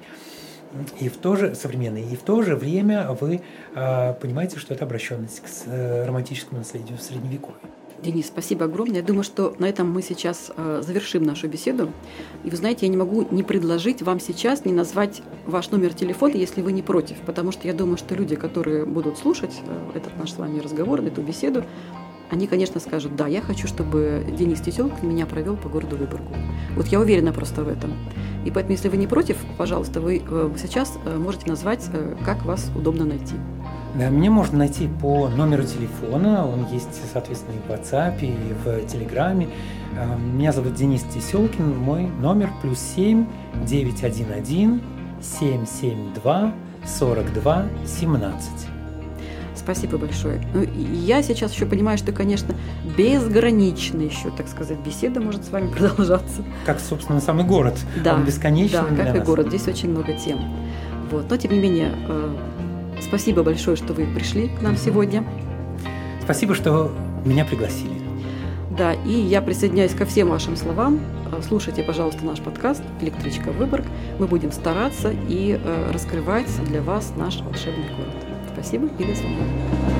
Speaker 1: и в то же современный, и в то же время вы понимаете, что это обращенность к э, романтическому наследию Средневековья.
Speaker 3: Денис, спасибо огромное. Я думаю, что на этом мы сейчас э, завершим нашу беседу. И вы знаете, я не могу не предложить вам сейчас, не назвать ваш номер телефона, если вы не против, потому что я думаю, что люди, которые будут слушать э, этот наш с вами разговор, эту беседу, они, конечно, скажут, да, я хочу, чтобы Денис Теселкин меня провел по городу Выборгу. Вот я уверена просто в этом. И поэтому, если вы не против, пожалуйста, вы э, сейчас можете назвать, как вас удобно найти.
Speaker 1: Да, меня можно найти по номеру телефона, он есть, соответственно, и в WhatsApp, и в Телеграме. Меня зовут Денис Теселкин, мой номер плюс 7 911 772 42 17.
Speaker 3: Спасибо большое. Ну, я сейчас еще понимаю, что, конечно, безгранично еще, так сказать, беседа может с вами продолжаться.
Speaker 1: Как, собственно, самый город.
Speaker 3: Да,
Speaker 1: Он бесконечный.
Speaker 3: Да, как и город. Здесь очень много тем. Вот. Но, тем не менее, Спасибо большое, что вы пришли к нам сегодня.
Speaker 1: Спасибо, что меня пригласили.
Speaker 3: Да, и я присоединяюсь ко всем вашим словам. Э, слушайте, пожалуйста, наш подкаст «Электричка Выборг». Мы будем стараться и э, раскрывать для вас наш волшебный город. Спасибо и до свидания.